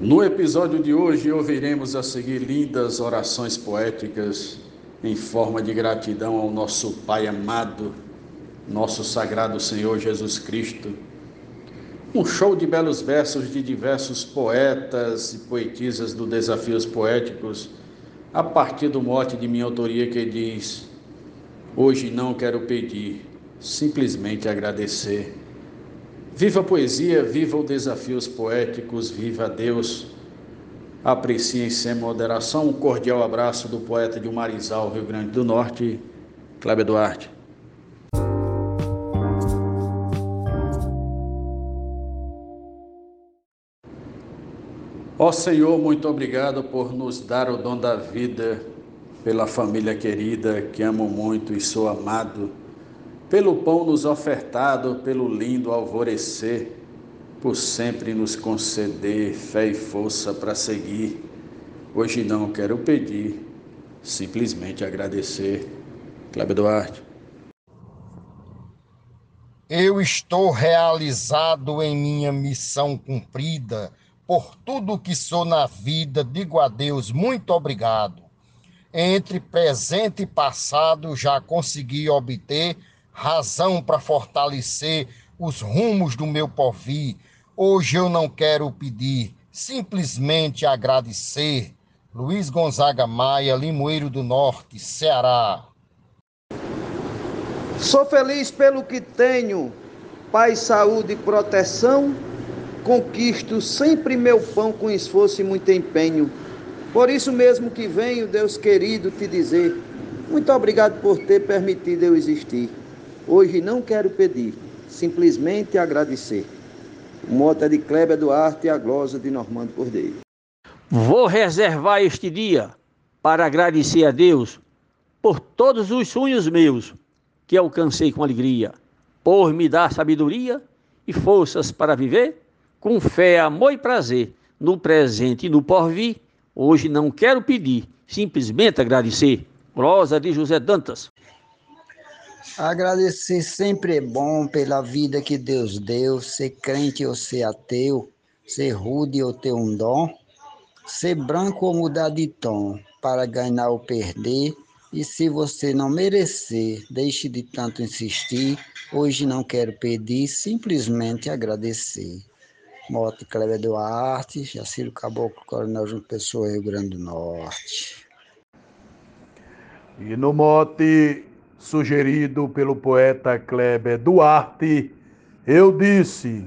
No episódio de hoje ouviremos a seguir lindas orações poéticas em forma de gratidão ao nosso Pai amado, nosso sagrado Senhor Jesus Cristo. Um show de belos versos de diversos poetas e poetisas do Desafios Poéticos, a partir do mote de minha autoria que diz: Hoje não quero pedir, simplesmente agradecer. Viva a poesia, viva os desafios poéticos, viva Deus. Apreciem sem moderação um cordial abraço do poeta de Marizal, Rio Grande do Norte, Cláudio Duarte. Ó Senhor, muito obrigado por nos dar o dom da vida, pela família querida que amo muito e sou amado pelo pão nos ofertado, pelo lindo alvorecer, por sempre nos conceder fé e força para seguir. Hoje não quero pedir, simplesmente agradecer. Cláudio Duarte. Eu estou realizado em minha missão cumprida. Por tudo que sou na vida, digo a Deus muito obrigado. Entre presente e passado, já consegui obter razão para fortalecer os rumos do meu porvir. Hoje eu não quero pedir, simplesmente agradecer. Luiz Gonzaga Maia, Limoeiro do Norte, Ceará. Sou feliz pelo que tenho, paz, saúde e proteção. Conquisto sempre meu pão com esforço e muito empenho. Por isso mesmo que venho, Deus querido, te dizer: muito obrigado por ter permitido eu existir. Hoje não quero pedir, simplesmente agradecer. O moto é de Kleber Duarte e a glosa de Normando Cordeiro. Vou reservar este dia para agradecer a Deus por todos os sonhos meus que alcancei com alegria, por me dar sabedoria e forças para viver, com fé, amor e prazer, no presente e no porvir. Hoje não quero pedir, simplesmente agradecer. Prosa de José Dantas. Agradecer sempre é bom pela vida que Deus deu, ser crente ou ser ateu, ser rude ou ter um dom, ser branco ou mudar de tom, para ganhar ou perder. E se você não merecer, deixe de tanto insistir. Hoje não quero pedir, simplesmente agradecer. Mote Cleber Duarte, Jaciro Caboclo, Coronel João Pessoa, Rio Grande do Norte. E no mote sugerido pelo poeta Kleber Duarte, eu disse: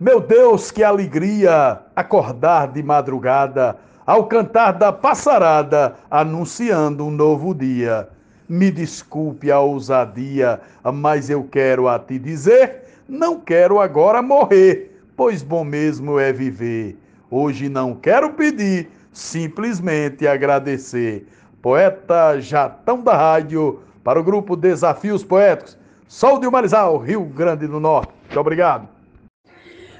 Meu Deus, que alegria acordar de madrugada ao cantar da passarada anunciando um novo dia. Me desculpe a ousadia, mas eu quero a te dizer: não quero agora morrer, pois bom mesmo é viver. Hoje não quero pedir, simplesmente agradecer. Poeta Jatão da Rádio para o grupo Desafios Poéticos. Sol de Marizal, Rio Grande do Norte. Muito obrigado.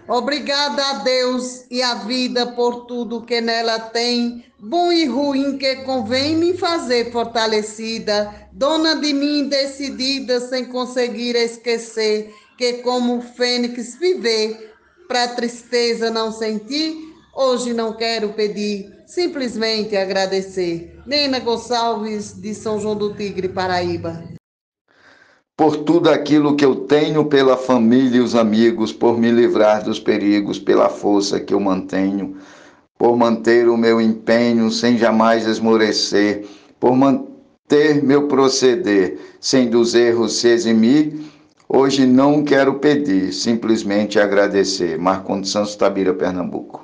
Obrigada a Deus e a vida por tudo que nela tem, bom e ruim que convém me fazer fortalecida, dona de mim decidida sem conseguir esquecer que como fênix viver, para tristeza não sentir, Hoje não quero pedir, simplesmente agradecer. Nena Gonçalves, de São João do Tigre, Paraíba. Por tudo aquilo que eu tenho, pela família e os amigos, por me livrar dos perigos, pela força que eu mantenho, por manter o meu empenho sem jamais esmorecer, por manter meu proceder sem dos erros se eximir, hoje não quero pedir, simplesmente agradecer. Marcondes Santos Tabira, Pernambuco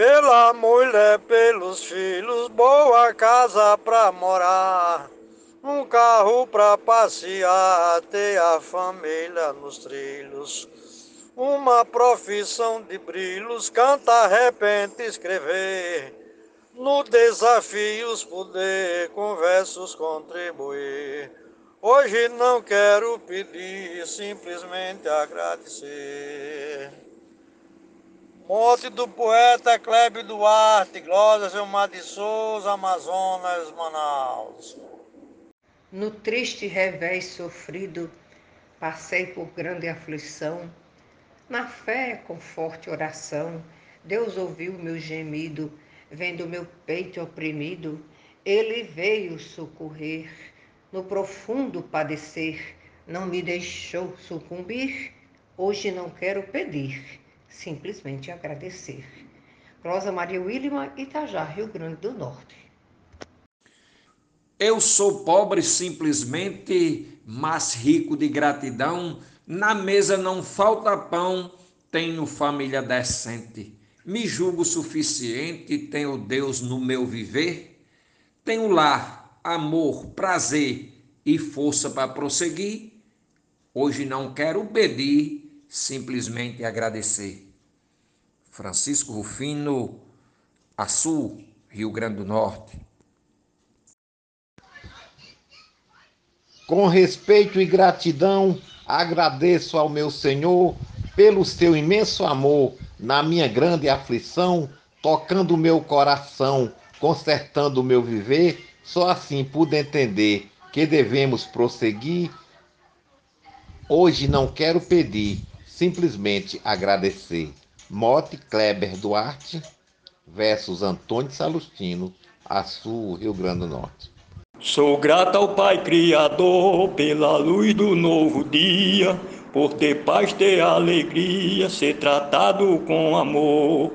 pela mulher, pelos filhos, boa casa pra morar, um carro pra passear, ter a família nos trilhos, uma profissão de brilhos, cantar, repente, escrever, no desafios poder, com versos contribuir. Hoje não quero pedir, simplesmente agradecer. Morte do poeta Clébio Duarte, Glória Gilmar de Souza, Amazonas, Manaus. No triste revés sofrido, passei por grande aflição, Na fé, com forte oração, Deus ouviu meu gemido, vendo meu peito oprimido, ele veio socorrer. No profundo padecer, não me deixou sucumbir. Hoje não quero pedir, simplesmente agradecer. Rosa Maria Williman, Itajá, Rio Grande do Norte. Eu sou pobre simplesmente, mas rico de gratidão. Na mesa não falta pão, tenho família decente. Me julgo suficiente, tenho Deus no meu viver. Tenho lar, amor, prazer e força para prosseguir. Hoje não quero pedir, simplesmente agradecer. Francisco Rufino, Açu, Rio Grande do Norte. Com respeito e gratidão, agradeço ao meu Senhor pelo seu imenso amor na minha grande aflição, tocando o meu coração, consertando o meu viver. Só assim pude entender que devemos prosseguir. Hoje não quero pedir, simplesmente agradecer. Mote Kleber Duarte versus Antônio Salustino, Açu, Rio Grande do Norte. Sou grato ao Pai Criador pela luz do novo dia, por ter paz, ter alegria, ser tratado com amor.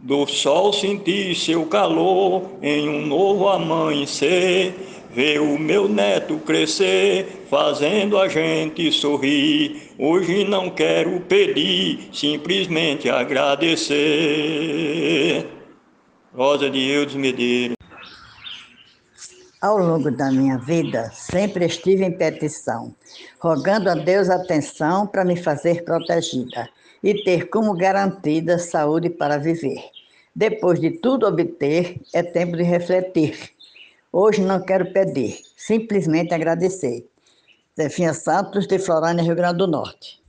Do sol sentir seu calor em um novo amanhecer, ver o meu neto crescer, fazendo a gente sorrir. Hoje não quero pedir, simplesmente agradecer. Rosa de Eudes Medeiros. Ao longo da minha vida, sempre estive em petição, rogando a Deus atenção para me fazer protegida e ter como garantida saúde para viver. Depois de tudo obter, é tempo de refletir. Hoje não quero pedir, simplesmente agradecer. Zefinha Santos, de Florânia, Rio Grande do Norte.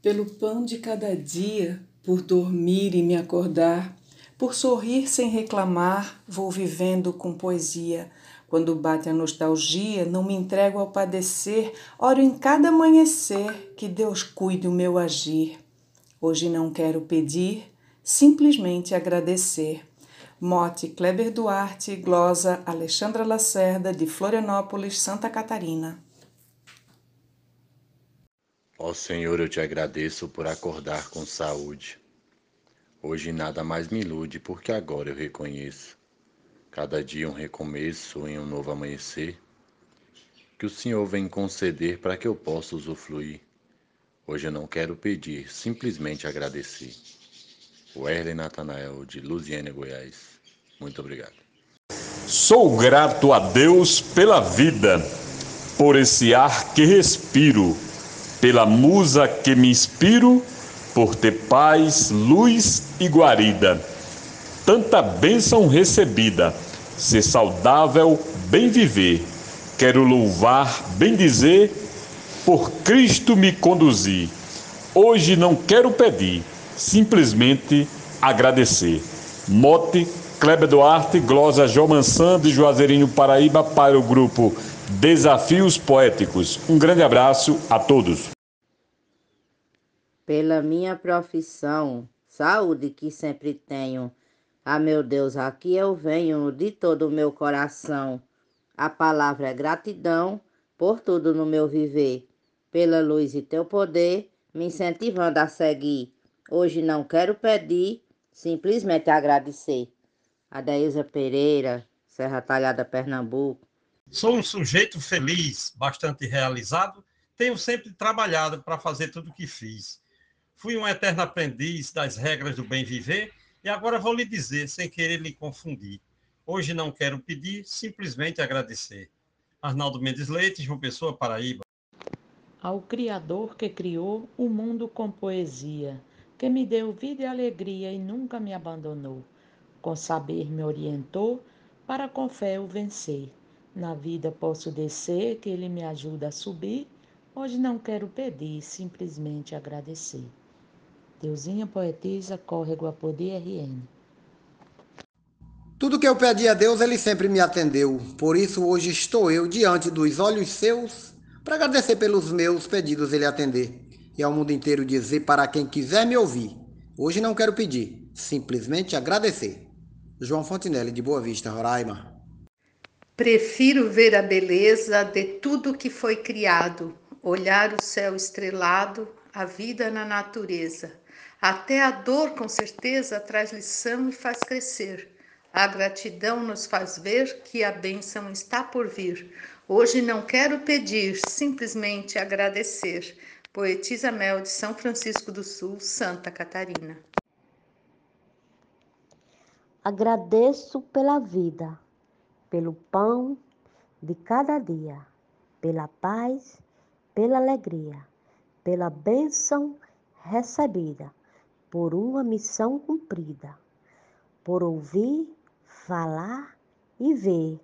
Pelo pão de cada dia, por dormir e me acordar, por sorrir sem reclamar, vou vivendo com poesia. Quando bate a nostalgia, não me entrego ao padecer, oro em cada amanhecer que Deus cuide o meu agir. Hoje não quero pedir, simplesmente agradecer. Mote Kleber Duarte, glosa Alexandra Lacerda, de Florianópolis, Santa Catarina. Ó Senhor, eu te agradeço por acordar com saúde Hoje nada mais me ilude, porque agora eu reconheço. Cada dia um recomeço em um novo amanhecer, que o Senhor vem conceder para que eu possa usufruir. Hoje eu não quero pedir, simplesmente agradecer. O Erlen Natanael, de Luziânia, Goiás. Muito obrigado. Sou grato a Deus pela vida, por esse ar que respiro, pela musa que me inspiro por ter paz, luz e guarida. Tanta bênção recebida, ser saudável, bem viver. Quero louvar, bem dizer, por Cristo me conduzir. Hoje não quero pedir, simplesmente agradecer. Mote Kleber Duarte, glosa João Mansan de Juazeirinho, Paraíba, para o grupo Desafios Poéticos. Um grande abraço a todos pela minha profissão, saúde que sempre tenho. Ah, meu Deus, aqui eu venho de todo o meu coração. A palavra é gratidão por tudo no meu viver, pela luz e teu poder, me incentivando a seguir. Hoje não quero pedir, simplesmente agradecer. Adeilza Pereira, Serra Talhada, Pernambuco. Sou um sujeito feliz, bastante realizado. Tenho sempre trabalhado para fazer tudo o que fiz. Fui um eterno aprendiz das regras do bem viver e agora vou lhe dizer, sem querer lhe confundir. Hoje não quero pedir, simplesmente agradecer. Arnaldo Mendes Leite, João Pessoa, Paraíba. Ao Criador que criou o mundo com poesia, que me deu vida e alegria e nunca me abandonou. Com saber me orientou, para com fé o vencer. Na vida posso descer, que ele me ajuda a subir. Hoje não quero pedir, simplesmente agradecer. Deusinha Poetisa, Córrego Apodi RN. Tudo que eu pedi a Deus, Ele sempre me atendeu. Por isso hoje estou eu diante dos olhos seus, para agradecer pelos meus pedidos Ele atender. E ao mundo inteiro dizer para quem quiser me ouvir. Hoje não quero pedir, simplesmente agradecer. João Fontinelli, de Boa Vista, Roraima. Prefiro ver a beleza de tudo que foi criado, olhar o céu estrelado, a vida na natureza. Até a dor, com certeza, traz lição e faz crescer. A gratidão nos faz ver que a bênção está por vir. Hoje não quero pedir, simplesmente agradecer. Poetisa Mel de São Francisco do Sul, Santa Catarina. Agradeço pela vida, pelo pão de cada dia, pela paz, pela alegria, pela bênção recebida, por uma missão cumprida, por ouvir, falar e ver,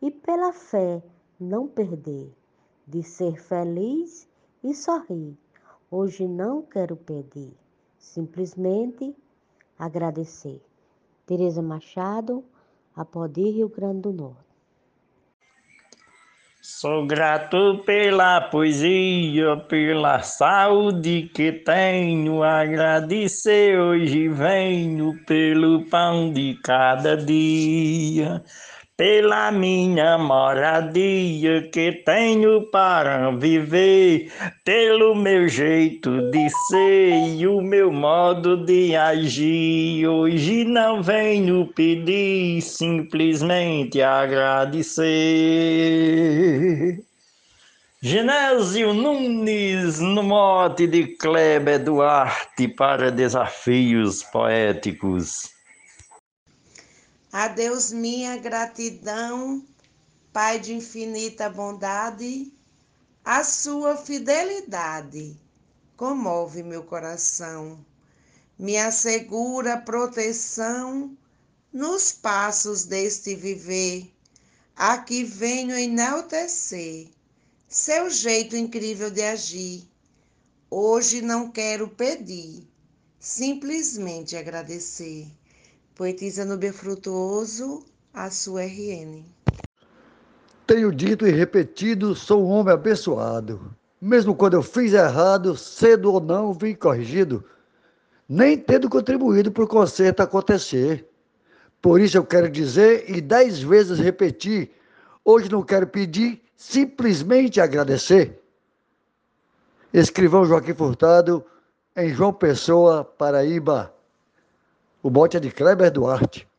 e pela fé não perder, de ser feliz e sorrir. Hoje não quero pedir, simplesmente agradecer. Tereza Machado, Apodi, Rio Grande do Norte. Sou grato pela poesia, pela saúde que tenho, agradecer hoje venho pelo pão de cada dia pela minha moradia que tenho para viver, pelo meu jeito de ser e o meu modo de agir. Hoje não venho pedir, simplesmente agradecer. Genésio Nunes, no mote de Kleber Duarte para desafios poéticos. A Deus minha gratidão, Pai de infinita bondade, a sua fidelidade comove meu coração, me assegura proteção nos passos deste viver. Aqui venho enaltecer seu jeito incrível de agir. Hoje não quero pedir, simplesmente agradecer. Poetisa Nubia Frutuoso, a sua RN. Tenho dito e repetido, sou um homem abençoado. Mesmo quando eu fiz errado, cedo ou não, vim corrigido, nem tendo contribuído para o conserto acontecer. Por isso eu quero dizer e dez vezes repetir, hoje não quero pedir, simplesmente agradecer. Escrivão Joaquim Furtado, em João Pessoa, Paraíba. O bote é de Kleber Duarte.